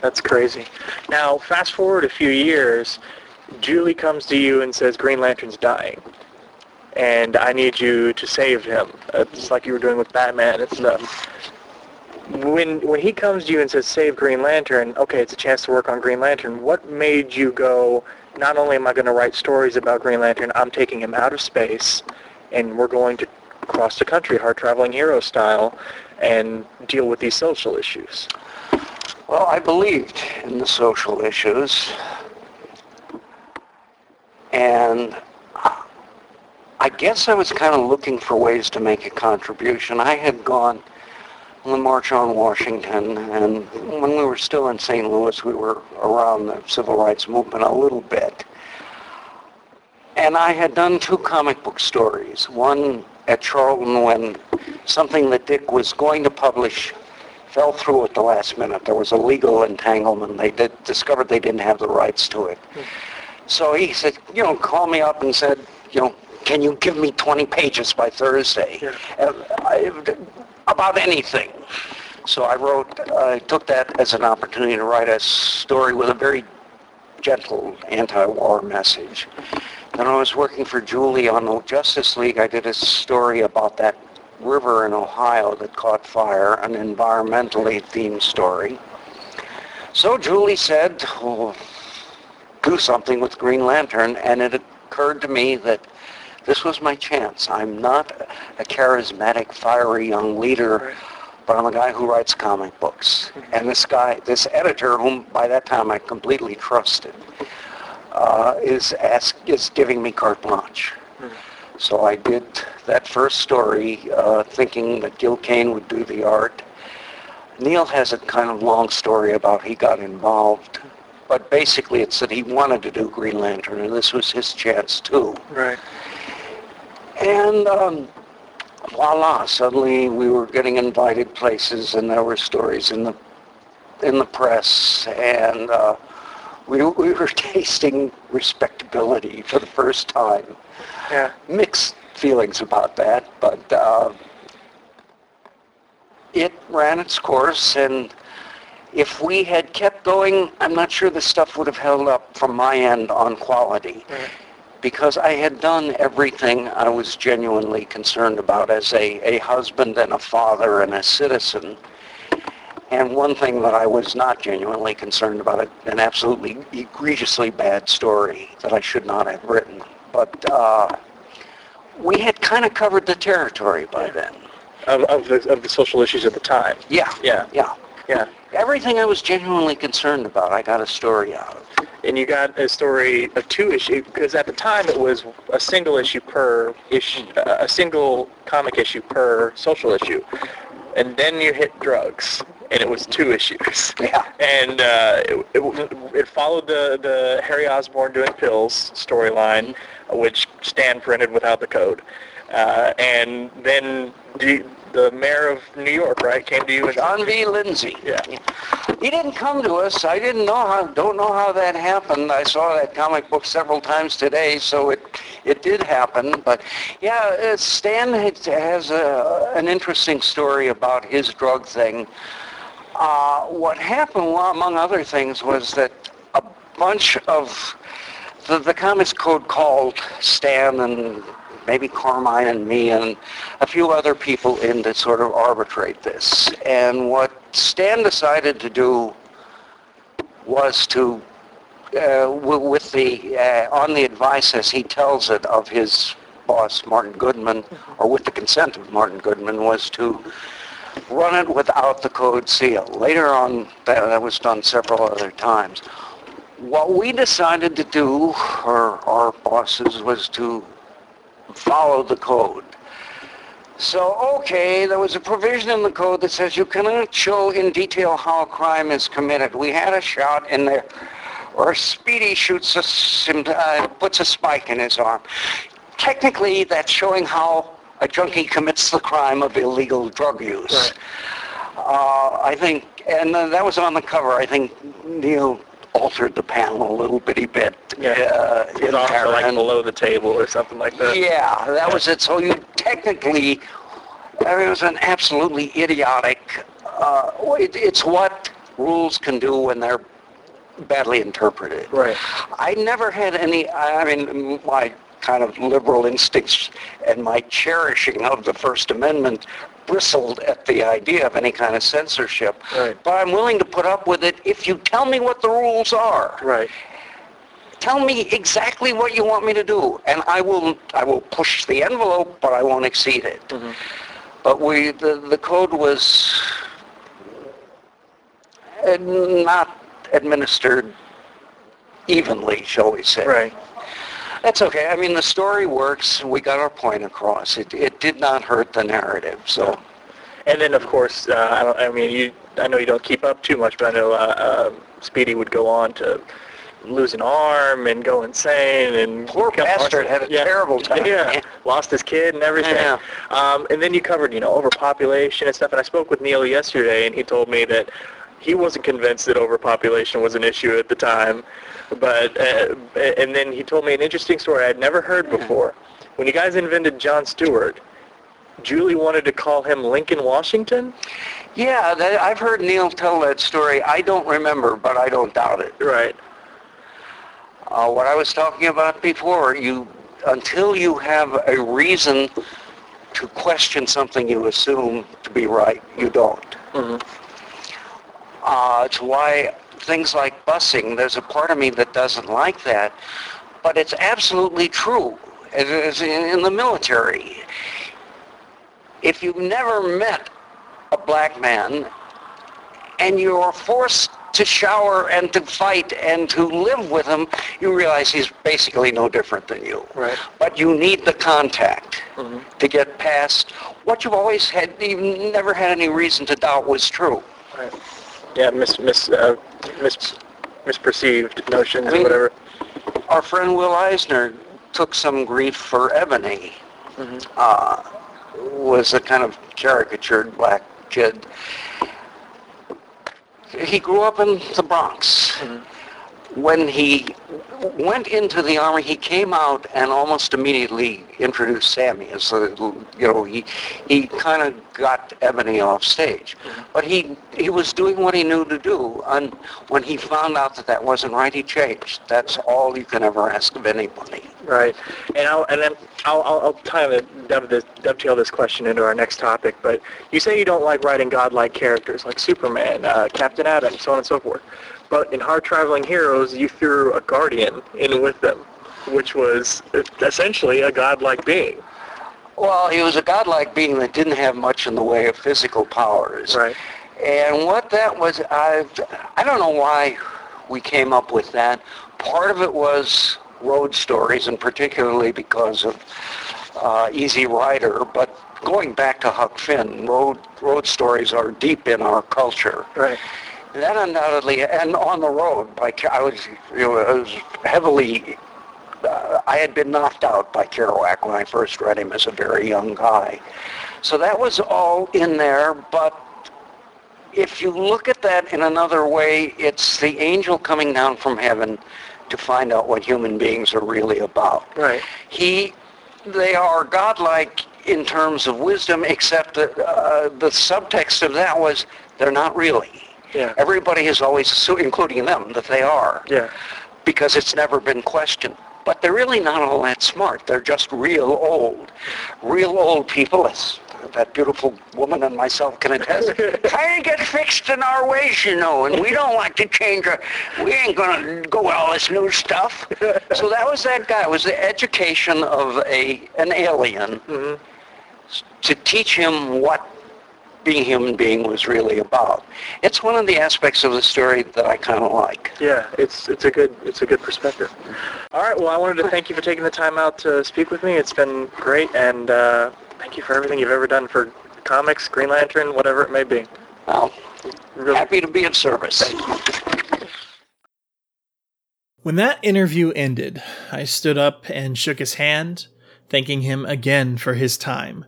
that's crazy. Now, fast forward a few years, Julie comes to you and says Green Lantern's dying, and I need you to save him. It's like you were doing with Batman and stuff. When when he comes to you and says save Green Lantern, okay, it's a chance to work on Green Lantern. What made you go? Not only am I going to write stories about Green Lantern, I'm taking him out of space, and we're going to cross the country, hard traveling hero style, and deal with these social issues. Well, I believed in the social issues, and I guess I was kind of looking for ways to make a contribution. I had gone on the March on Washington, and when we were still in St. Louis, we were around the civil rights movement a little bit. And I had done two comic book stories. One at Charlton when something that Dick was going to publish fell through at the last minute. There was a legal entanglement. They did, discovered they didn't have the rights to it. So he said, you know, call me up and said, you know, can you give me 20 pages by Thursday I, about anything? So I wrote, I took that as an opportunity to write a story with a very gentle anti-war message. Then I was working for Julie on the Justice League. I did a story about that river in Ohio that caught fire, an environmentally themed story. So Julie said, well, do something with Green Lantern, and it occurred to me that this was my chance. I'm not a charismatic, fiery young leader, but I'm a guy who writes comic books. And this guy, this editor, whom by that time I completely trusted, uh, is ask, is giving me carte blanche. So I did that first story, uh, thinking that Gil Kane would do the art. Neal has a kind of long story about he got involved, but basically it's that he wanted to do Green Lantern, and this was his chance too. Right. And um, voila, suddenly we were getting invited places, and there were stories in the in the press, and uh, we we were tasting respectability for the first time. Yeah. Mixed feelings about that, but uh, it ran its course, and if we had kept going, I'm not sure the stuff would have held up from my end on quality. Because I had done everything I was genuinely concerned about as a, a husband and a father and a citizen. And one thing that I was not genuinely concerned about, an absolutely egregiously bad story that I should not have written. But uh, we had kind of covered the territory by then. Of, of, the, of the social issues at the time. Yeah, Yeah, yeah. yeah. Everything I was genuinely concerned about, I got a story out of. And you got a story, a two issue, because at the time it was a single issue per issue, a single comic issue per social issue. And then you hit drugs, and it was two issues. Yeah. And uh, it, it, it followed the, the Harry Osborn doing pills storyline, which Stan printed without the code. Uh, and then the, the mayor of New York, right, came to you and John V. Lindsay. Yeah. He didn't come to us. I didn't know how, don't know how that happened. I saw that comic book several times today, so it, it did happen. But yeah, uh, Stan has- has a, an interesting story about his drug thing. Uh, what happened, among other things, was that a bunch of the, the comics code called Stan and maybe Carmine and me and a few other people in to sort of arbitrate this. And what Stan decided to do was to, uh, with the, uh, on the advice as he tells it of his boss, Martin Goodman, or with the consent of Martin Goodman, was to run it without the code seal. Later on, that, that was done several other times. What we decided to do, or our bosses, was to follow the code. So, okay, there was a provision in the code that says you cannot show in detail how a crime is committed. We had a shot in there where Speedy shoots a, uh, puts a spike in his arm. Technically, that's showing how a junkie commits the crime of illegal drug use. Uh, I think, and that was on the cover. I think Neal altered the panel a little bitty bit. Yeah. Uh, it also there, like below the table or something like that. yeah, that was it. So you technically, I mean, it was an absolutely idiotic. Uh, it, it's what rules can do when they're badly interpreted. Right. I never had any. I mean, my kind of liberal instincts and my cherishing of the First Amendment bristled at the idea of any kind of censorship. Right. But I'm willing to put up with it if you tell me what the rules are Right. tell me exactly what you want me to do, and I will I will push the envelope, but I won't exceed it. Mm-hmm. But we the the code was not administered evenly, shall we say? Right. That's okay. I mean, the story works. We got our point across. It it did not hurt the narrative. So And then, of course, uh, I, don't, I mean, you. I know you don't keep up too much, but I know uh, um Speedy would go on to lose an arm and go insane and Poor bastard had a terrible time. Yeah, Yeah. lost his kid and everything. Yeah. Um, and then you covered, you know, overpopulation and stuff. And I spoke with Neal yesterday, and he told me that he wasn't convinced that overpopulation was an issue at the time. But uh, and then he told me an interesting story I'd never heard before. When you guys invented John Stewart, Julie wanted to call him Lincoln Washington. yeah, that, I've heard Neal tell that story. I don't remember, but I don't doubt it. Right. Uh, what I was talking about before, you until you have a reason to question something you assume to be right, you don't. Uh, it's why things like busing, there's a part of me that doesn't like that, but it's absolutely true. In, the military. If you've never met a black man and you're forced to shower and to fight and to live with him, you realize he's basically no different than you. Right. But you need the contact mm-hmm. to get past what you've always had, you've never had any reason to doubt was true. Right. Yeah, mis mis uh, mis misperceived notions I mean- or whatever. Our friend Will Eisner took some grief for Ebony. Uh, was a kind of caricatured black kid. He grew up in the Bronx. When he went into the army, he came out and almost immediately introduced Sammy as the, you know, he he kind of got Ebony off stage, but he he was doing what he knew to do. And when he found out that that wasn't right, he changed. That's all you can ever ask of anybody. Right, and I'll and then I'll I'll, I'll kind of dovetail this question into our next topic. But you say you don't like writing godlike characters like Superman, uh, Captain Atom, so on and so forth. But in Hard Traveling Heroes, you threw a Guardian in with them, which was essentially a godlike being. Well, he was a godlike being that didn't have much in the way of physical powers. Right. And what that was, I I don't know why we came up with that. Part of it was road stories, and particularly because of uh, Easy Rider. But going back to Huck Finn, road road stories are deep in our culture. Right. That undoubtedly, and on the road, by I was, you know, I was heavily. Uh, I had been knocked out by Kerouac when I first read him as a very young guy, so that was all in there. But if you look at that in another way, it's the angel coming down from heaven to find out what human beings are really about. Right. He, they are godlike in terms of wisdom, except that uh, the subtext of that was they're not really. Yeah. Everybody has always assumed, including them, that they are. Yeah. Because it's never been questioned. But they're really not all that smart. They're just real old. Real old people, as that beautiful woman and myself can attest, try to get fixed in our ways, you know, and we don't like to change our, we ain't going to go with all this new stuff. So that was that guy. It was the education of a an alien mm-hmm. to teach him what being a human being was really about. It's one of the aspects of the story that I kind of like. Yeah, it's it's a good it's a good perspective. All right, well, I wanted to thank you for taking the time out to speak with me. It's been great, and uh, thank you for everything you've ever done for comics, Green Lantern, whatever it may be. Well, Really, happy to be of service. When that interview ended, I stood up and shook his hand, thanking him again for his time.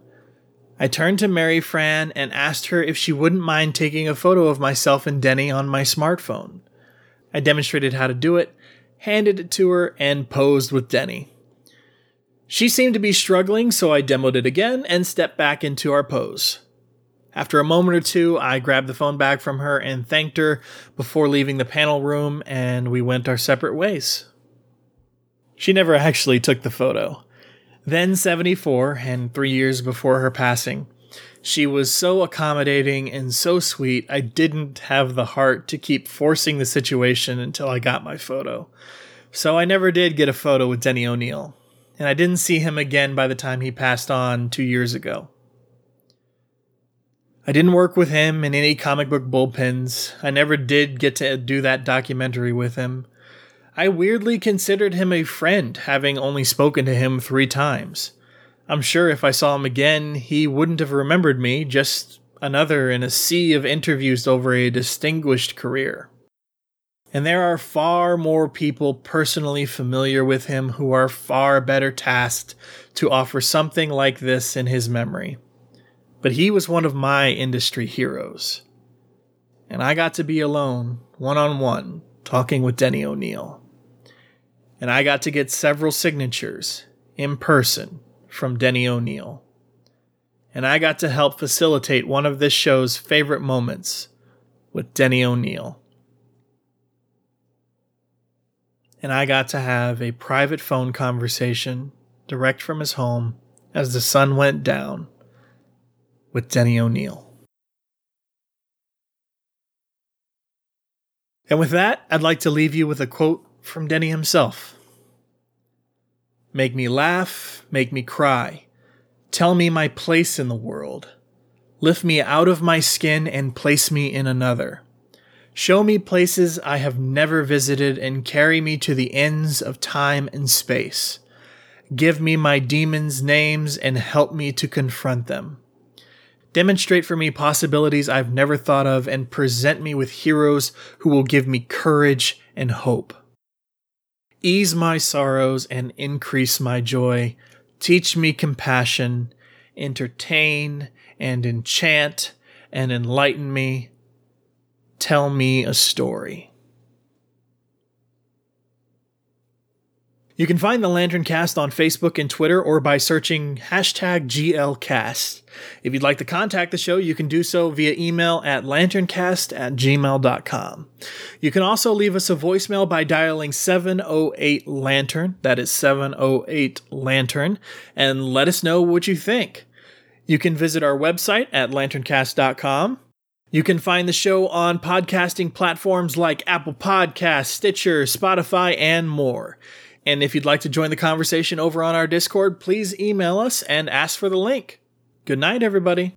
I turned to Marifran and asked her if she wouldn't mind taking a photo of myself and Denny on my smartphone. I demonstrated how to do it, handed it to her, and posed with Denny. She seemed to be struggling, so I demoed it again and stepped back into our pose. After a moment or two, I grabbed the phone back from her and thanked her before leaving the panel room, and we went our separate ways. She never actually took the photo. Then 74, and three years before her passing, she was so accommodating and so sweet, I didn't have the heart to keep forcing the situation until I got my photo. So I never did get a photo with Denny O'Neil, and I didn't see him again by the time he passed on two years ago. I didn't work with him in any comic book bullpens. I never did get to do that documentary with him. I weirdly considered him a friend, having only spoken to him three times. I'm sure if I saw him again, he wouldn't have remembered me, just another in a sea of interviews over a distinguished career. And there are far more people personally familiar with him who are far better tasked to offer something like this in his memory. But he was one of my industry heroes. And I got to be alone, one on one, talking with Denny O'Neil. And I got to get several signatures in person from Denny O'Neil. And I got to help facilitate one of this show's favorite moments with Denny O'Neil. And I got to have a private phone conversation direct from his home as the sun went down with Denny O'Neil. And with that, I'd like to leave you with a quote from Denny himself Make me laugh, make me cry. Tell me my place in the world. Lift me out of my skin and place me in another. Show me places I have never visited and carry me to the ends of time and space. Give me my demons' names and help me to confront them. Demonstrate for me possibilities I've never thought of and present me with heroes who will give me courage and hope. Ease my sorrows and increase my joy. Teach me compassion, entertain and enchant and enlighten me. Tell me a story. You can find the LanternCast on Facebook and Twitter or by searching hashtag GLCast. If you'd like to contact the show, you can do so via email at lanterncast at gmail.com. You can also leave us a voicemail by dialing 708 Lantern, that is 708 Lantern, and let us know what you think. You can visit our website at lanterncast.com. You can find the show on podcasting platforms like Apple Podcasts, Stitcher, Spotify, and more. And if you'd like to join the conversation over on our Discord, please email us and ask for the link. Good night, everybody.